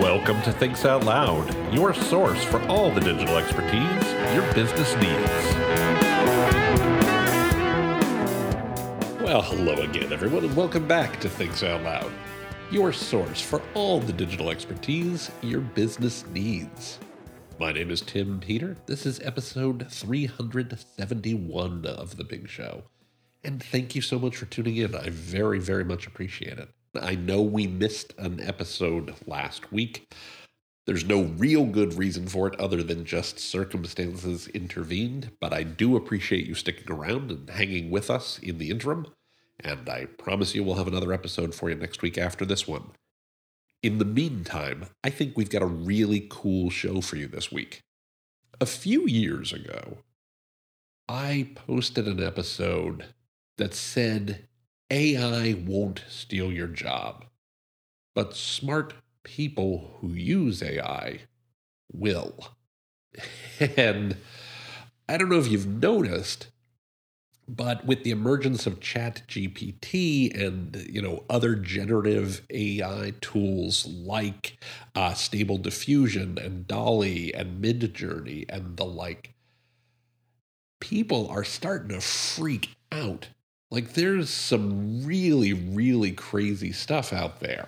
Welcome to Thinks Out Loud, your source for all the digital expertise your business needs. Well, hello again, everyone, and welcome back to Thinks Out Loud, your source for all the digital expertise your business needs. My name is Tim Peter. This is episode 371 of The Big Show. And thank you so much for tuning in. I very, very much appreciate it. I know we missed an episode last week. There's no real good reason for it other than just circumstances intervened, but I do appreciate you sticking around and hanging with us in the interim. And I promise you we'll have another episode for you next week after this one. In the meantime, I think we've got a really cool show for you this week. A few years ago, I posted an episode that said AI won't steal your job, but smart people who use AI will. and I don't know if you've noticed, but with the emergence of chat gpt and you know other generative ai tools like uh, stable diffusion and DALL-E and midjourney and the like people are starting to freak out like there's some really really crazy stuff out there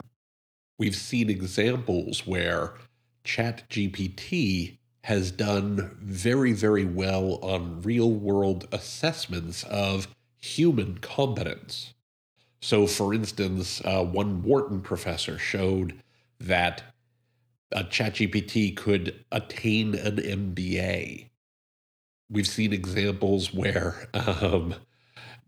we've seen examples where chat gpt has done very, very well on real world assessments of human competence. So, for instance, uh, one Wharton professor showed that a ChatGPT could attain an MBA. We've seen examples where, um,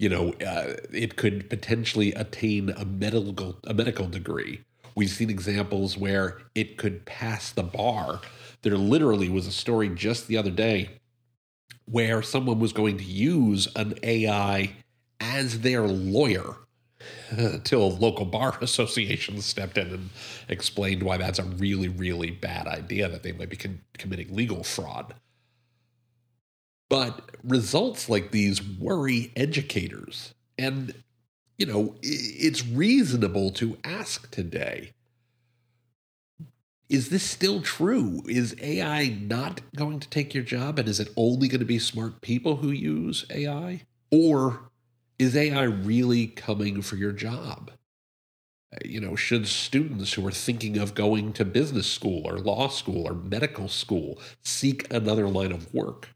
you know, uh, it could potentially attain a medical a medical degree. We've seen examples where it could pass the bar there literally was a story just the other day where someone was going to use an AI as their lawyer until local bar associations stepped in and explained why that's a really, really bad idea that they might be con- committing legal fraud. But results like these worry educators. And, you know, it's reasonable to ask today is this still true? Is AI not going to take your job? And is it only going to be smart people who use AI? Or is AI really coming for your job? Uh, you know, should students who are thinking of going to business school or law school or medical school seek another line of work?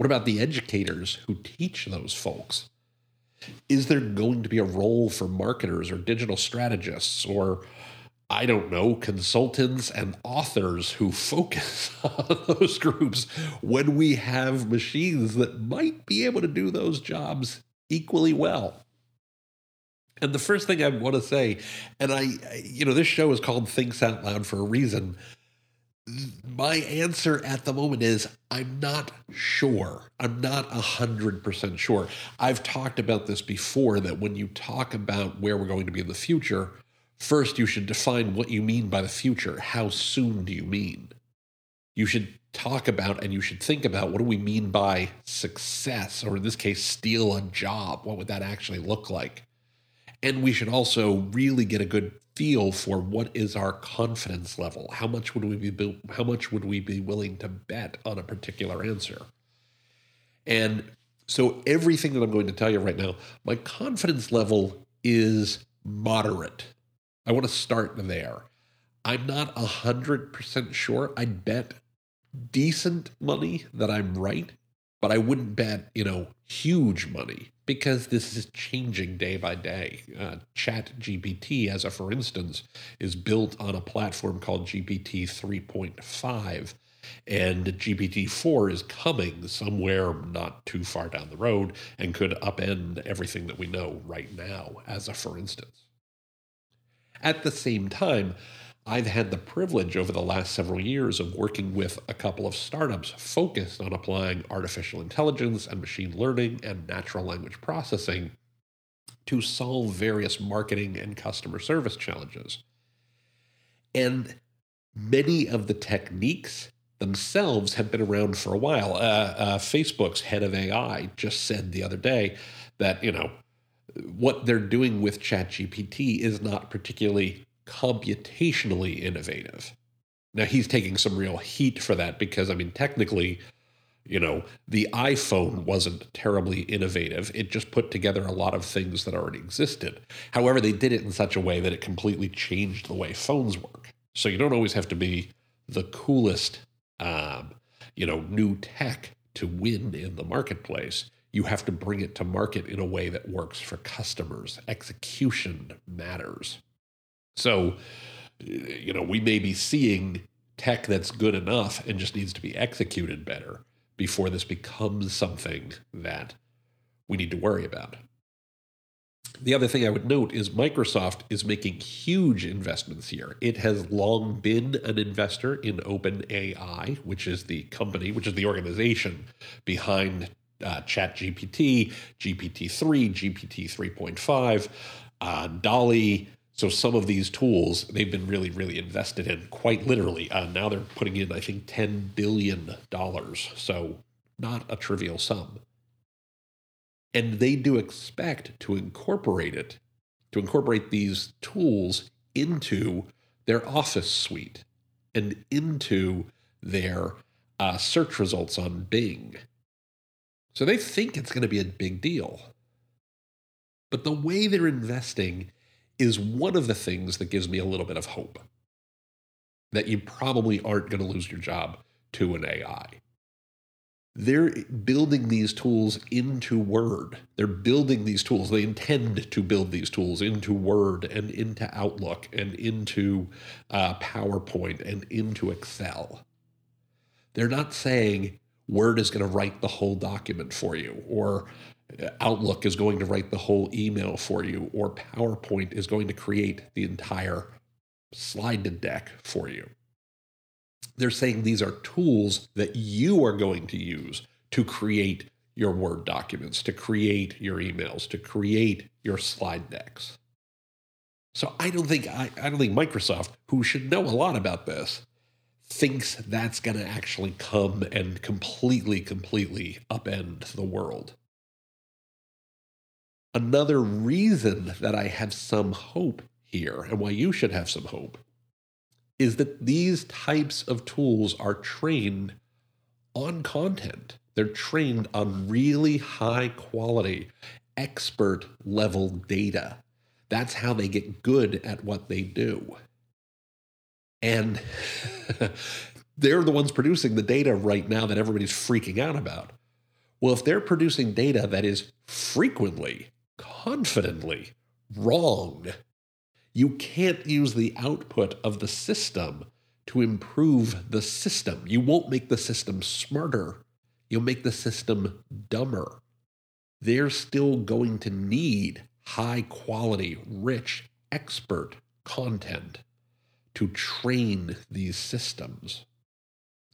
What about the educators who teach those folks? Is there going to be a role for marketers or digital strategists or I don't know, consultants and authors who focus on those groups when we have machines that might be able to do those jobs equally well. And the first thing I want to say, and I, you know, this show is called Thinks Out Loud for a reason. My answer at the moment is I'm not sure. I'm not 100% sure. I've talked about this before that when you talk about where we're going to be in the future, First, you should define what you mean by the future. How soon do you mean? You should talk about and you should think about what do we mean by success, or in this case, steal a job? What would that actually look like? And we should also really get a good feel for what is our confidence level. How much would we be how much would we be willing to bet on a particular answer? And so everything that I'm going to tell you right now, my confidence level is moderate. I want to start there. I'm not 100% sure. I'd bet decent money that I'm right, but I wouldn't bet, you know, huge money because this is changing day by day. Uh, Chat GPT, as a for instance, is built on a platform called GPT 3.5. And GPT 4 is coming somewhere not too far down the road and could upend everything that we know right now, as a for instance. At the same time, I've had the privilege over the last several years of working with a couple of startups focused on applying artificial intelligence and machine learning and natural language processing to solve various marketing and customer service challenges. And many of the techniques themselves have been around for a while. Uh, uh, Facebook's head of AI just said the other day that, you know, what they're doing with ChatGPT is not particularly computationally innovative. Now, he's taking some real heat for that because, I mean, technically, you know, the iPhone wasn't terribly innovative. It just put together a lot of things that already existed. However, they did it in such a way that it completely changed the way phones work. So you don't always have to be the coolest, um, you know, new tech to win in the marketplace. You have to bring it to market in a way that works for customers. Execution matters. So, you know, we may be seeing tech that's good enough and just needs to be executed better before this becomes something that we need to worry about. The other thing I would note is Microsoft is making huge investments here. It has long been an investor in OpenAI, which is the company, which is the organization behind uh, ChatGPT, GPT-3, GPT 3.5, uh, DALL-E. So some of these tools they've been really, really invested in, quite literally. Uh, now they're putting in, I think, ten billion dollars. So not a trivial sum. And they do expect to incorporate it, to incorporate these tools into their Office suite and into their uh, search results on Bing. So they think it's going to be a big deal. But the way they're investing is one of the things that gives me a little bit of hope that you probably aren't going to lose your job to an AI. They're building these tools into Word. They're building these tools. They intend to build these tools into Word and into Outlook and into uh, PowerPoint and into Excel. They're not saying, Word is going to write the whole document for you, or Outlook is going to write the whole email for you, or PowerPoint is going to create the entire slide deck for you. They're saying these are tools that you are going to use to create your Word documents, to create your emails, to create your slide decks. So I don't think I, I don't think Microsoft, who should know a lot about this, thinks that's going to actually come and completely, completely upend the world. Another reason that I have some hope here, and why you should have some hope, is that these types of tools are trained on content. They're trained on really high quality, expert level data. That's how they get good at what they do. And they're the ones producing the data right now that everybody's freaking out about. Well, if they're producing data that is frequently, confidently wrong, you can't use the output of the system to improve the system. You won't make the system smarter, you'll make the system dumber. They're still going to need high quality, rich, expert content to train these systems.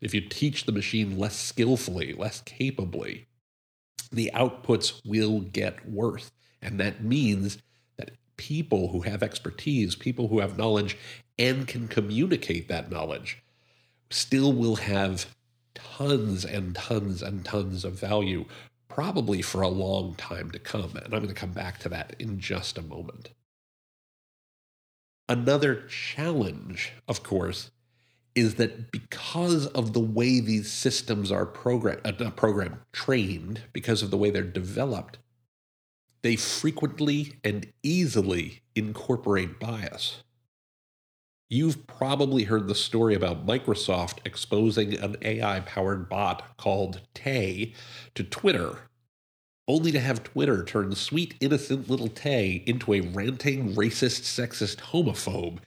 If you teach the machine less skillfully, less capably, the outputs will get worse. And that means that people who have expertise, people who have knowledge and can communicate that knowledge, still will have tons and tons and tons of value, probably for a long time to come. And I'm going to come back to that in just a moment. Another challenge, of course, is that because of the way these systems are program, uh, program trained, because of the way they're developed, they frequently and easily incorporate bias. You've probably heard the story about Microsoft exposing an AI powered bot called Tay to Twitter only to have Twitter turn sweet, innocent little Tay into a ranting, racist, sexist homophobe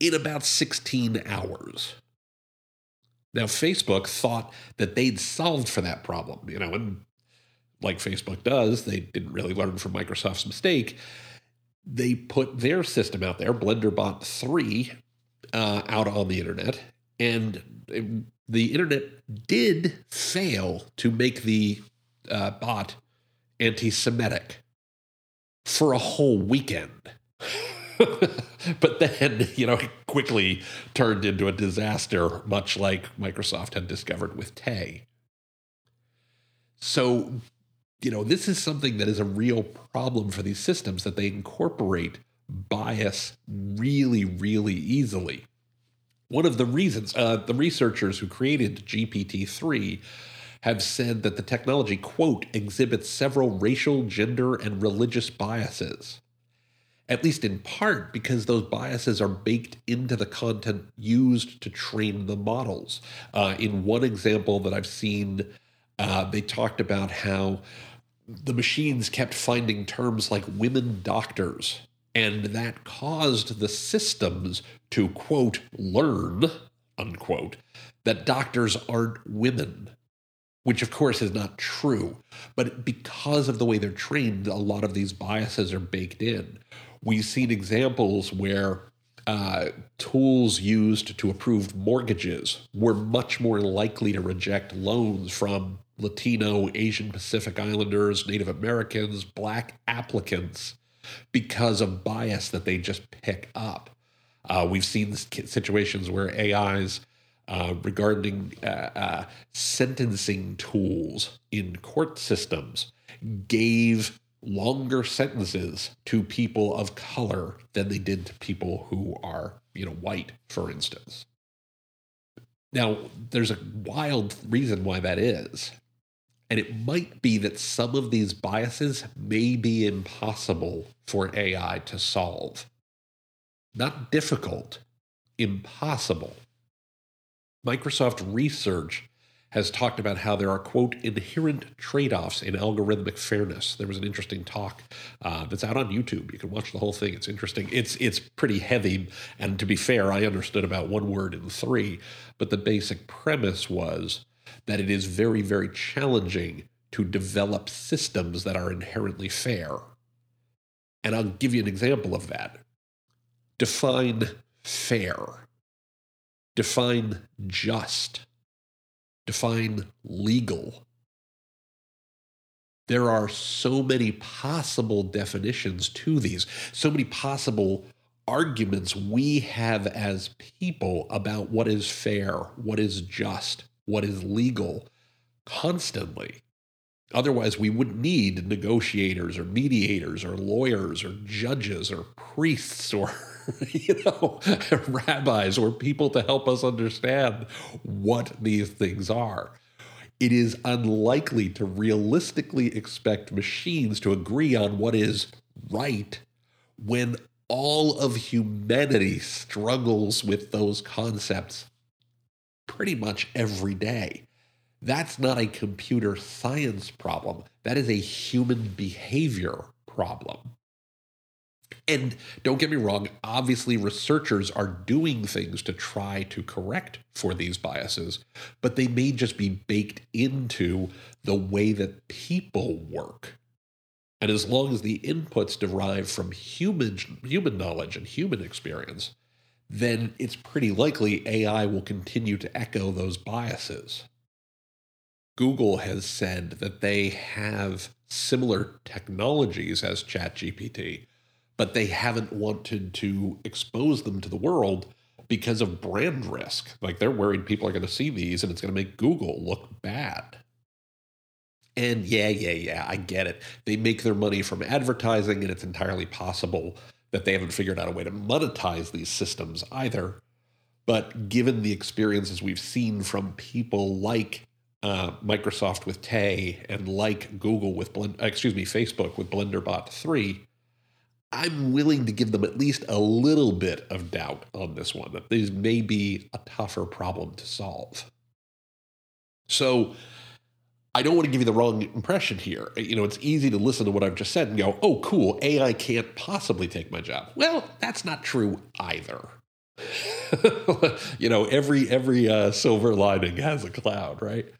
in about 16 hours. Now, Facebook thought that they'd solved for that problem, you know, and like Facebook does, they didn't really learn from Microsoft's mistake. They put their system out there, BlenderBot 3, uh, out on the internet, and the internet did fail to make the uh, bot anti Semitic for a whole weekend. but then, you know, it quickly turned into a disaster, much like Microsoft had discovered with Tay. So, you know, this is something that is a real problem for these systems that they incorporate bias really, really easily. One of the reasons, uh, the researchers who created GPT 3 have said that the technology, quote, exhibits several racial, gender, and religious biases. At least in part because those biases are baked into the content used to train the models. Uh, in one example that I've seen, uh, they talked about how the machines kept finding terms like women doctors, and that caused the systems to, quote, learn, unquote, that doctors aren't women which of course is not true. But because of the way they're trained, a lot of these biases are baked in. We've seen examples where uh, tools used to approve mortgages were much more likely to reject loans from Latino, Asian Pacific Islanders, Native Americans, Black applicants because of bias that they just pick up. Uh, we've seen situations where AIs uh, regarding uh, uh, sentencing tools in court systems gave longer sentences to people of color than they did to people who are, you know, white, for instance. Now, there's a wild reason why that is. And it might be that some of these biases may be impossible for AI to solve. Not difficult, impossible. Microsoft Research has talked about how there are, quote, inherent trade offs in algorithmic fairness. There was an interesting talk uh, that's out on YouTube. You can watch the whole thing. It's interesting. It's, it's pretty heavy. And to be fair, I understood about one word in three. But the basic premise was that it is very, very challenging to develop systems that are inherently fair. And I'll give you an example of that. Define fair define just, define legal. There are so many possible definitions to these, so many possible arguments we have as people about what is fair, what is just, what is legal constantly. Otherwise, we wouldn't need negotiators or mediators or lawyers or judges or priests or you know, rabbis or people to help us understand what these things are. It is unlikely to realistically expect machines to agree on what is right when all of humanity struggles with those concepts pretty much every day. That's not a computer science problem. That is a human behavior problem. And don't get me wrong, obviously, researchers are doing things to try to correct for these biases, but they may just be baked into the way that people work. And as long as the inputs derive from human, human knowledge and human experience, then it's pretty likely AI will continue to echo those biases. Google has said that they have similar technologies as ChatGPT, but they haven't wanted to expose them to the world because of brand risk. Like they're worried people are going to see these and it's going to make Google look bad. And yeah, yeah, yeah, I get it. They make their money from advertising, and it's entirely possible that they haven't figured out a way to monetize these systems either. But given the experiences we've seen from people like uh, Microsoft with Tay and like Google with Blend, excuse me, Facebook with BlenderBot 3, I'm willing to give them at least a little bit of doubt on this one, that this may be a tougher problem to solve. So I don't want to give you the wrong impression here. You know, it's easy to listen to what I've just said and go, oh, cool, AI can't possibly take my job. Well, that's not true either. you know, every every uh, silver lining has a cloud, right?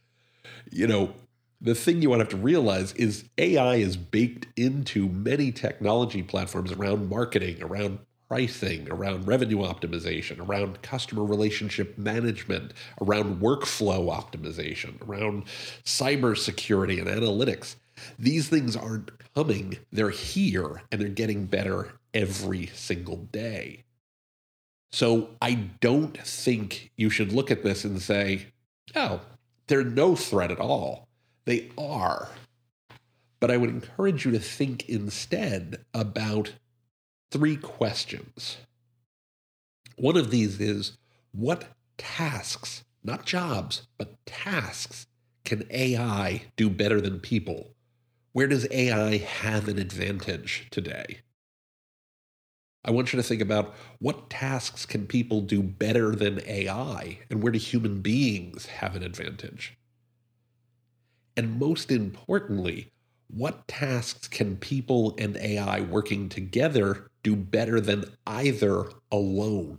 You know, the thing you want to have to realize is AI is baked into many technology platforms around marketing, around pricing, around revenue optimization, around customer relationship management, around workflow optimization, around cybersecurity and analytics. These things aren't coming, they're here and they're getting better every single day. So I don't think you should look at this and say, oh, they're no threat at all. They are. But I would encourage you to think instead about three questions. One of these is what tasks, not jobs, but tasks, can AI do better than people? Where does AI have an advantage today? I want you to think about what tasks can people do better than AI and where do human beings have an advantage? And most importantly, what tasks can people and AI working together do better than either alone?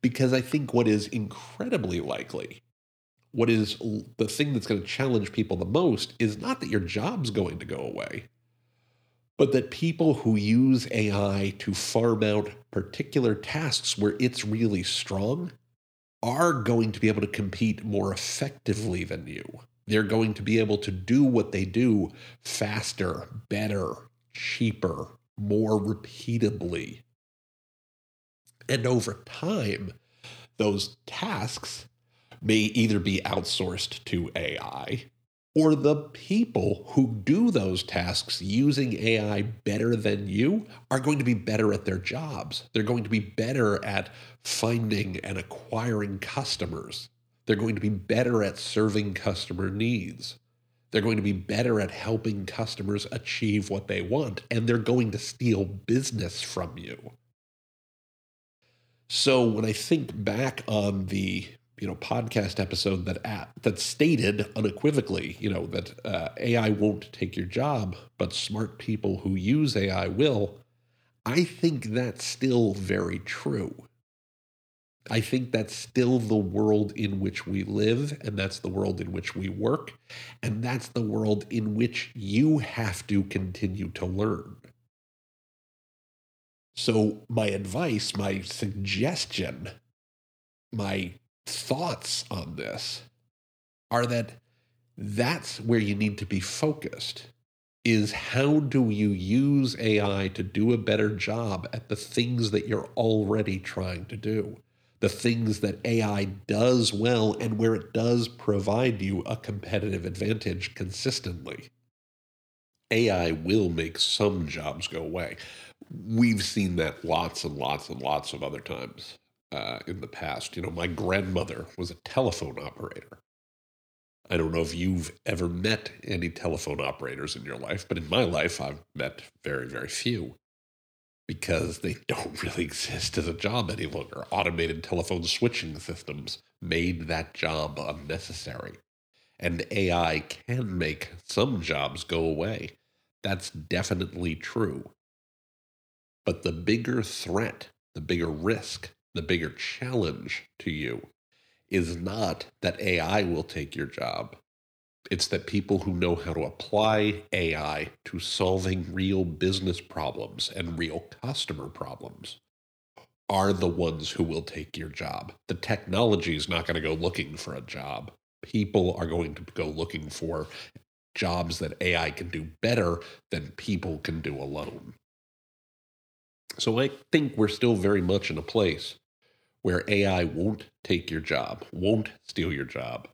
Because I think what is incredibly likely, what is the thing that's going to challenge people the most, is not that your job's going to go away but that people who use AI to farm out particular tasks where it's really strong are going to be able to compete more effectively than you. They're going to be able to do what they do faster, better, cheaper, more repeatably. And over time, those tasks may either be outsourced to AI or the people who do those tasks using AI better than you are going to be better at their jobs. They're going to be better at finding and acquiring customers. They're going to be better at serving customer needs. They're going to be better at helping customers achieve what they want, and they're going to steal business from you. So when I think back on the you know podcast episode that at, that stated unequivocally you know that uh, AI won't take your job, but smart people who use AI will. I think that's still very true. I think that's still the world in which we live, and that's the world in which we work, and that's the world in which you have to continue to learn. So, my advice, my suggestion, my thoughts on this are that that's where you need to be focused is how do you use AI to do a better job at the things that you're already trying to do? The things that AI does well and where it does provide you a competitive advantage consistently. AI will make some jobs go away. We've seen that lots and lots and lots of other times uh, in the past. You know, my grandmother was a telephone operator. I don't know if you've ever met any telephone operators in your life, but in my life, I've met very, very few because they don't really exist as a job any longer. Automated telephone switching systems made that job unnecessary. And AI can make some jobs go away. That's definitely true. But the bigger threat, the bigger risk the bigger challenge to you is not that AI will take your job. It's that people who know how to apply AI to solving real business problems and real customer problems are the ones who will take your job. The technology is not going to go looking for a job. People are going to go looking for jobs that AI can do better than people can do alone. So I think we're still very much in a place where AI won't take your job, won't steal your job,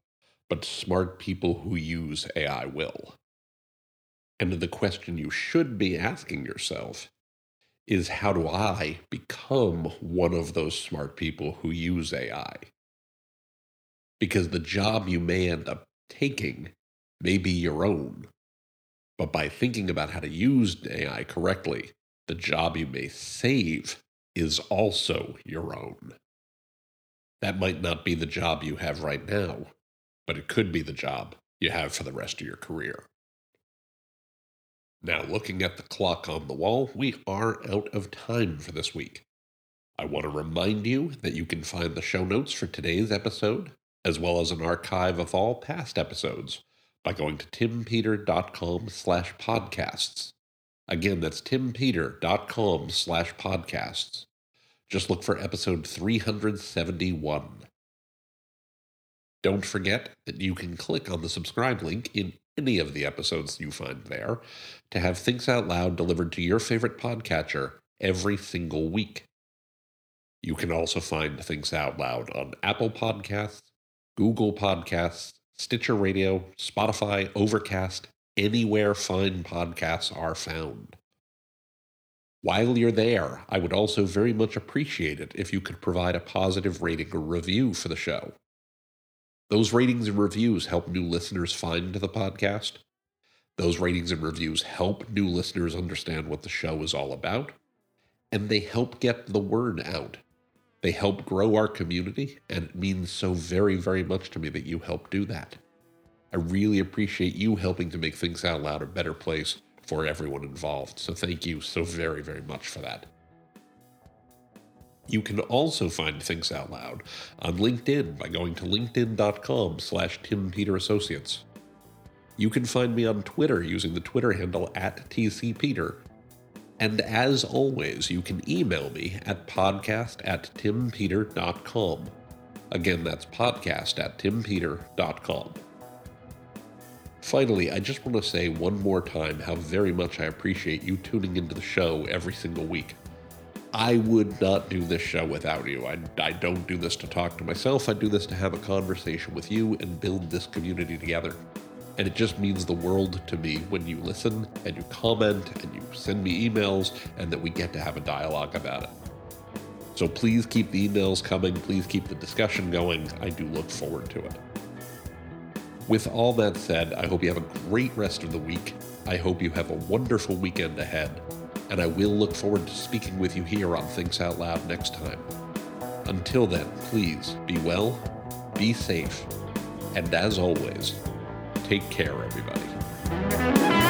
but smart people who use AI will. And the question you should be asking yourself is how do I become one of those smart people who use AI? Because the job you may end up taking may be your own. But by thinking about how to use AI correctly, the job you may save is also your own. That might not be the job you have right now, but it could be the job you have for the rest of your career. Now, looking at the clock on the wall, we are out of time for this week. I want to remind you that you can find the show notes for today's episode, as well as an archive of all past episodes, by going to timpeter.com slash podcasts. Again, that's timpeter.com slash podcasts. Just look for episode 371. Don't forget that you can click on the subscribe link in any of the episodes you find there to have Thinks Out Loud delivered to your favorite podcatcher every single week. You can also find Thinks Out Loud on Apple Podcasts, Google Podcasts, Stitcher Radio, Spotify, Overcast, anywhere fine podcasts are found. While you're there, I would also very much appreciate it if you could provide a positive rating or review for the show. Those ratings and reviews help new listeners find the podcast. Those ratings and reviews help new listeners understand what the show is all about. And they help get the word out. They help grow our community, and it means so very, very much to me that you help do that. I really appreciate you helping to make Thinks Out Loud a better place for everyone involved. So thank you so very, very much for that. You can also find Thinks Out Loud on LinkedIn by going to linkedin.com slash Tim Peter Associates. You can find me on Twitter using the Twitter handle at TCPeter. And as always, you can email me at podcast at timpeter.com. Again, that's podcast at timpeter.com. Finally, I just want to say one more time how very much I appreciate you tuning into the show every single week. I would not do this show without you. I, I don't do this to talk to myself. I do this to have a conversation with you and build this community together. And it just means the world to me when you listen and you comment and you send me emails and that we get to have a dialogue about it. So please keep the emails coming. Please keep the discussion going. I do look forward to it. With all that said, I hope you have a great rest of the week. I hope you have a wonderful weekend ahead and I will look forward to speaking with you here on Thinks Out Loud next time. Until then, please be well, be safe, and as always, take care, everybody.